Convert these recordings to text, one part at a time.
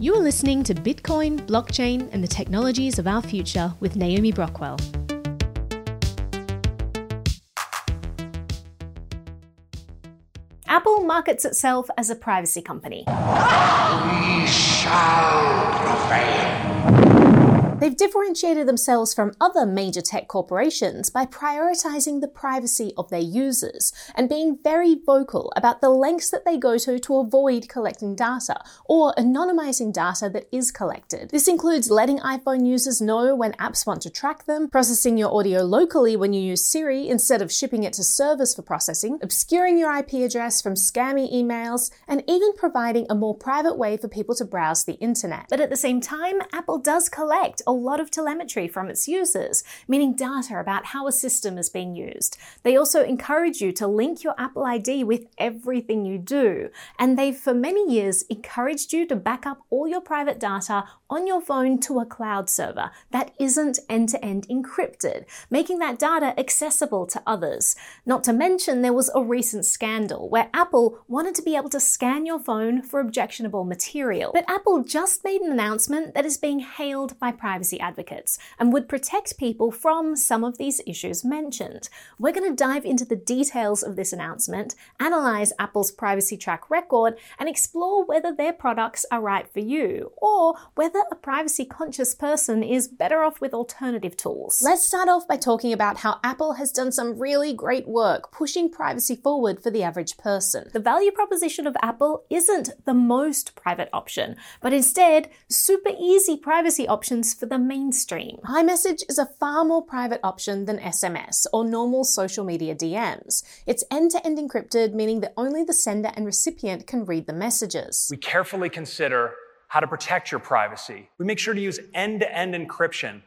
You are listening to Bitcoin, blockchain, and the technologies of our future with Naomi Brockwell. Apple markets itself as a privacy company. We shall prevail. They've differentiated themselves from other major tech corporations by prioritizing the privacy of their users and being very vocal about the lengths that they go to to avoid collecting data or anonymizing data that is collected. This includes letting iPhone users know when apps want to track them, processing your audio locally when you use Siri instead of shipping it to servers for processing, obscuring your IP address from scammy emails, and even providing a more private way for people to browse the internet. But at the same time, Apple does collect a lot of telemetry from its users, meaning data about how a system is being used. They also encourage you to link your Apple ID with everything you do. And they've for many years encouraged you to back up all your private data on your phone to a cloud server that isn't end to end encrypted, making that data accessible to others. Not to mention, there was a recent scandal where Apple wanted to be able to scan your phone for objectionable material. But Apple just made an announcement that is being hailed by privacy advocates and would protect people from some of these issues mentioned. We're going to dive into the details of this announcement, analyze Apple's privacy track record, and explore whether their products are right for you or whether a privacy conscious person is better off with alternative tools. Let's start off by talking about how Apple has done some really great work pushing privacy forward for the average person. The value proposition of Apple isn't the most private option, but instead super easy privacy options for the mainstream. iMessage is a far more private option than SMS or normal social media DMs. It's end to end encrypted, meaning that only the sender and recipient can read the messages. We carefully consider how to protect your privacy. We make sure to use end to end encryption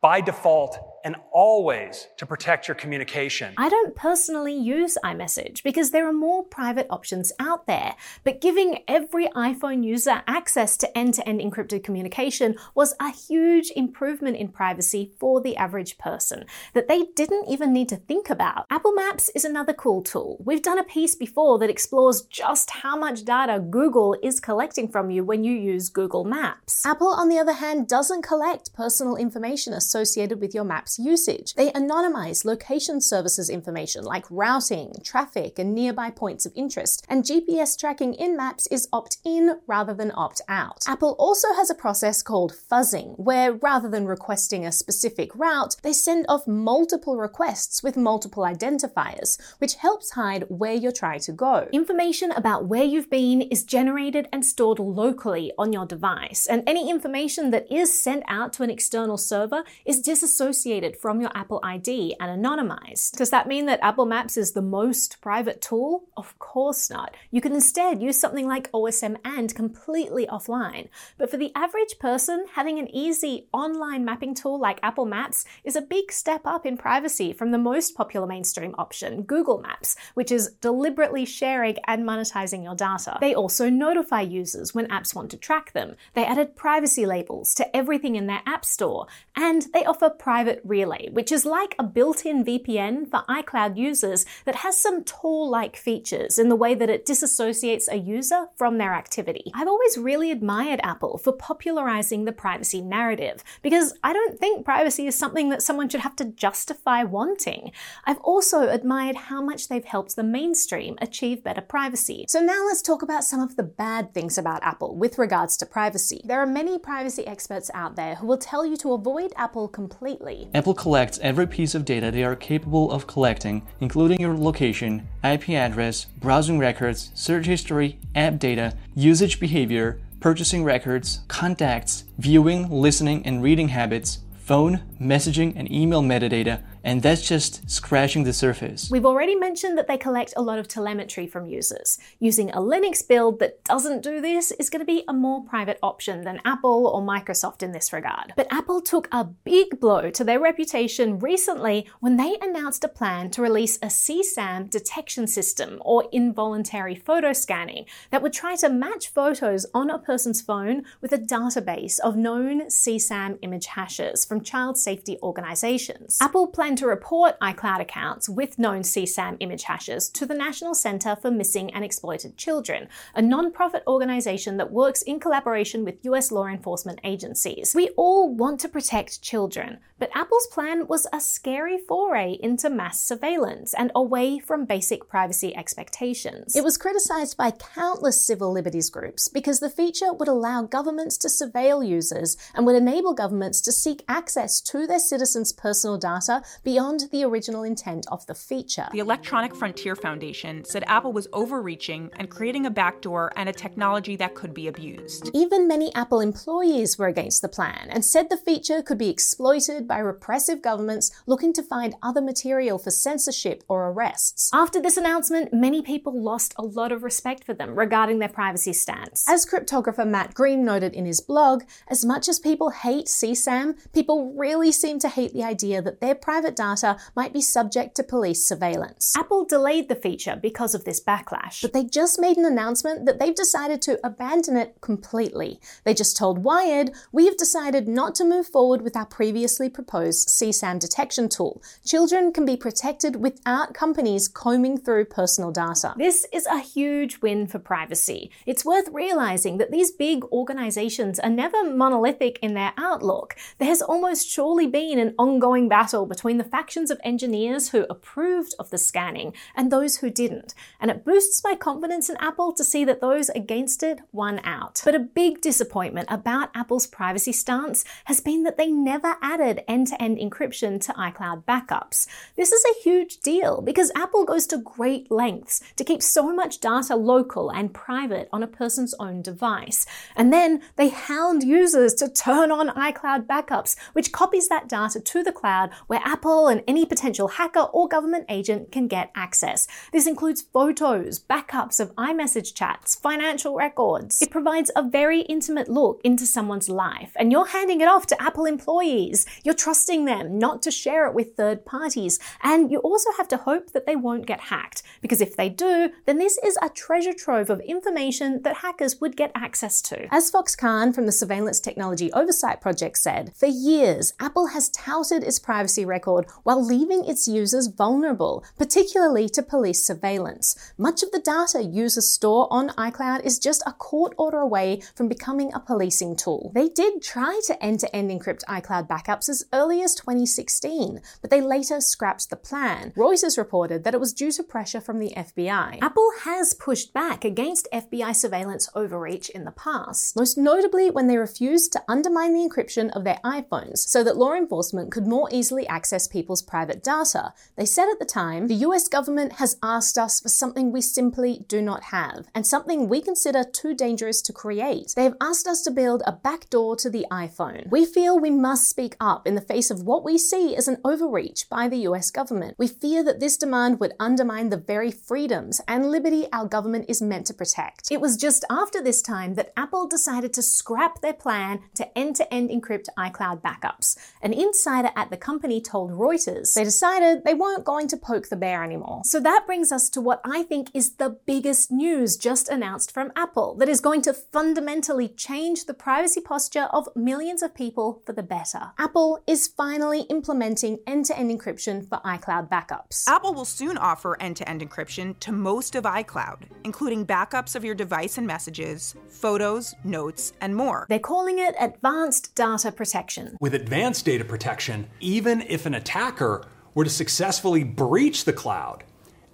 by default and always to protect your communication. I don't personally use iMessage because there are more private options out there, but giving every iPhone user access to end to end encrypted communication was a huge improvement in privacy for the average person that they didn't even need to think about. Apple Maps is another cool tool. We've done a piece before that explores just how much data Google is collecting from you when you use Google Maps. Apple, on the other hand, doesn't collect personal information associated with your Maps usage. They anonymize location services information like routing, traffic, and nearby points of interest, and GPS tracking in Maps is opt in rather than opt out. Apple also has a process called fuzzing, where rather than requesting a specific route, they send off multiple requests with multiple identifiers, which helps hide where you're trying to go. Information about where you've been is generated and stored locally on your device, and any information that is sent out to an external server is disassociated from your Apple ID and anonymized. Does that mean that Apple Maps is the most private tool? Of course not. You can instead use something like OsmAnd completely offline. But for the average person, having an easy online mapping tool like Apple Maps is a big step up in privacy from the most popular mainstream option, Google Maps, which is deliberately sharing and monetizing your data. They also notify users when apps want to track them. They added privacy labels to everything in their app store, and they offer private Relay, which is like a built in VPN for iCloud users that has some Tor like features in the way that it disassociates a user from their activity. I've always really admired Apple for popularizing the privacy narrative because I don't think privacy is something that someone should have to justify wanting. I've also admired how much they've helped the mainstream achieve better privacy. So now let's talk about some of the bad things about Apple with regards to privacy. There are many privacy experts out there who will tell you to avoid Apple completely. Collects every piece of data they are capable of collecting, including your location, IP address, browsing records, search history, app data, usage behavior, purchasing records, contacts, viewing, listening, and reading habits, phone, messaging, and email metadata, and that's just scratching the surface. We've already mentioned that they collect a lot of telemetry from users. Using a Linux build that doesn't do this is going to be a more private option than Apple or Microsoft in this regard. But Apple took a big blow to their reputation recently when they announced a plan to release a CSAM detection system or involuntary photo scanning that would try to match photos on a person's phone with a database of known CSAM image hashes from child safety organizations. Apple plans began to report iCloud accounts with known CSAM image hashes to the National Center for Missing and Exploited Children, a non-profit organization that works in collaboration with US law enforcement agencies. We all want to protect children, but Apple's plan was a scary foray into mass surveillance and away from basic privacy expectations. It was criticized by countless civil liberties groups because the feature would allow governments to surveil users and would enable governments to seek access to their citizens' personal data beyond the original intent of the feature. The Electronic Frontier Foundation said Apple was overreaching and creating a backdoor and a technology that could be abused. Even many Apple employees were against the plan and said the feature could be exploited by repressive governments looking to find other material for censorship or arrests. After this announcement, many people lost a lot of respect for them regarding their privacy stance. As cryptographer Matt Green noted in his blog, as much as people hate CSAM, people really seem to hate the idea that their private data might be subject to police surveillance. Apple delayed the feature because of this backlash, but they just made an announcement that they've decided to abandon it completely. They just told Wired, we have decided not to move forward with our previously proposed CSAM detection tool. Children can be protected without companies combing through personal data. This is a huge win for privacy. It's worth realizing that these big organizations are never monolithic in their outlook. There's almost surely been an ongoing battle between the factions of engineers who approved of the scanning and those who didn't. And it boosts my confidence in Apple to see that those against it won out. But a big disappointment about Apple's privacy stance has been that they never added end to end encryption to iCloud backups. This is a huge deal because Apple goes to great lengths to keep so much data local and private on a person's own device. And then they hound users to turn on iCloud backups, which copies that data to the cloud where Apple and any potential hacker or government agent can get access. This includes photos, backups of iMessage chats, financial records. It provides a very intimate look into someone's life, and you're handing it off to Apple employees. You're trusting them not to share it with third parties, and you also have to hope that they won't get hacked, because if they do, then this is a treasure trove of information that hackers would get access to. As Fox Cahn from the Surveillance Technology Oversight Project said, for years, Apple has touted its privacy record while leaving its users vulnerable, particularly to police surveillance. Much of the data users store on iCloud is just a court order away from becoming a policing tool. They did try to end to end encrypt iCloud backups as early as 2016, but they later scrapped the plan. Reuters reported that it was due to pressure from the FBI. Apple has pushed back against FBI surveillance overreach in the past, most notably when they refused to undermine the encryption of their iPhones so that law enforcement could more easily access people's private data. They said at the time, the US government has asked us for something we simply do not have, and something we consider too dangerous to create. They have asked us to build a backdoor to the iPhone. We feel we must speak up in the face of what we see as an overreach by the US government. We fear that this demand would undermine the very freedoms and liberty our government is meant to protect. It was just after this time that Apple decided to scrap their plan to end to end encrypt iCloud backups. An insider at the company told Reuters they decided they weren't going to poke the bear anymore. So that brings us to what I think is the biggest news just announced from Apple that is going to fundamentally change the privacy posture of millions of people for the better. Apple is finally implementing end to end encryption for iCloud backups. Apple will soon offer end to end encryption to most of iCloud, including backups of your device and messages, photos, notes, and more. They're calling it Advanced Data Protection. With advanced data protection, even if an attacker were to successfully breach the cloud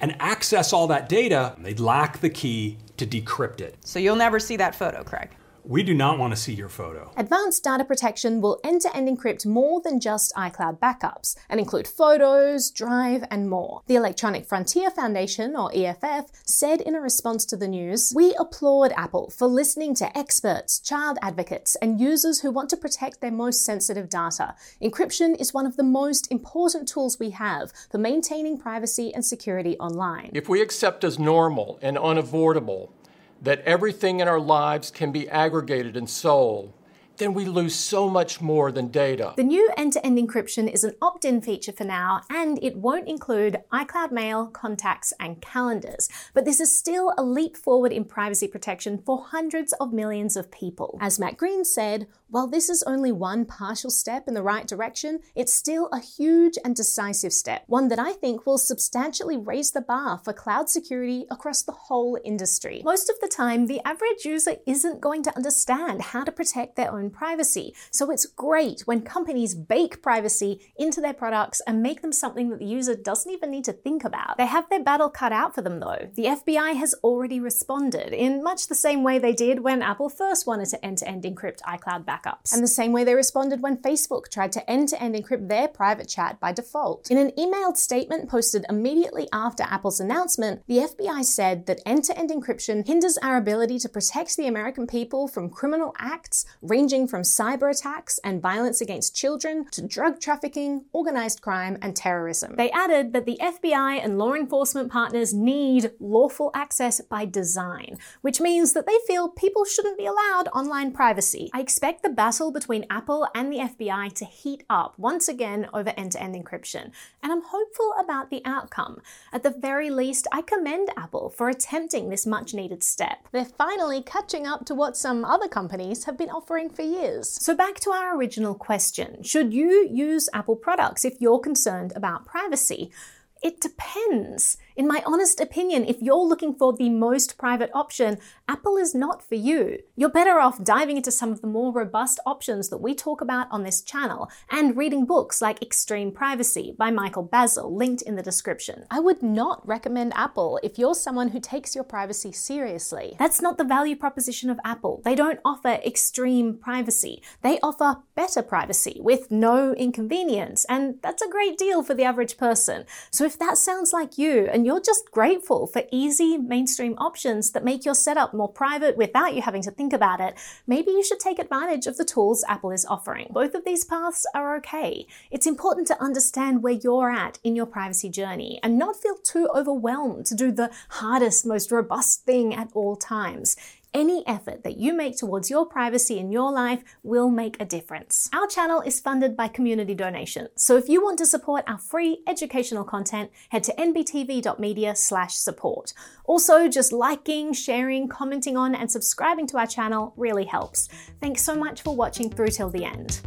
and access all that data, they'd lack the key to decrypt it. So you'll never see that photo, Craig. We do not want to see your photo. Advanced data protection will end to end encrypt more than just iCloud backups and include photos, Drive, and more. The Electronic Frontier Foundation, or EFF, said in a response to the news We applaud Apple for listening to experts, child advocates, and users who want to protect their most sensitive data. Encryption is one of the most important tools we have for maintaining privacy and security online. If we accept as normal and unavoidable that everything in our lives can be aggregated and sold, then we lose so much more than data. The new end to end encryption is an opt in feature for now, and it won't include iCloud Mail, contacts, and calendars. But this is still a leap forward in privacy protection for hundreds of millions of people. As Matt Green said, while this is only one partial step in the right direction, it's still a huge and decisive step, one that I think will substantially raise the bar for cloud security across the whole industry. Most of the time, the average user isn't going to understand how to protect their own privacy, so it's great when companies bake privacy into their products and make them something that the user doesn't even need to think about. They have their battle cut out for them though. The FBI has already responded in much the same way they did when Apple first wanted to end to end encrypt iCloud backups and the same way they responded when Facebook tried to end to end encrypt their private chat by default. In an emailed statement posted immediately after Apple's announcement, the FBI said that end to end encryption hinders our ability to protect the American people from criminal acts ranging from cyber attacks and violence against children to drug trafficking, organized crime, and terrorism. They added that the FBI and law enforcement partners need lawful access by design, which means that they feel people shouldn't be allowed online privacy. I expect the battle between Apple and the FBI to heat up once again over end to end encryption, and I'm hopeful about the outcome. At the very least, I commend Apple for attempting this much needed step. They're finally catching up to what some other companies have been offering for years. So, back to our original question Should you use Apple products if you're concerned about privacy? It depends. In my honest opinion, if you're looking for the most private option, Apple is not for you. You're better off diving into some of the more robust options that we talk about on this channel and reading books like Extreme Privacy by Michael Bazzell, linked in the description. I would not recommend Apple if you're someone who takes your privacy seriously. That's not the value proposition of Apple. They don't offer extreme privacy. They offer better privacy with no inconvenience, and that's a great deal for the average person. So if that sounds like you and you're just grateful for easy mainstream options that make your setup more private without you having to think about it, maybe you should take advantage of the tools Apple is offering. Both of these paths are okay. It's important to understand where you're at in your privacy journey and not feel too overwhelmed to do the hardest, most robust thing at all times. Any effort that you make towards your privacy in your life will make a difference. Our channel is funded by community donations, so if you want to support our free educational content, head to nbtv.media/support. Also, just liking, sharing, commenting on, and subscribing to our channel really helps. Thanks so much for watching through till the end.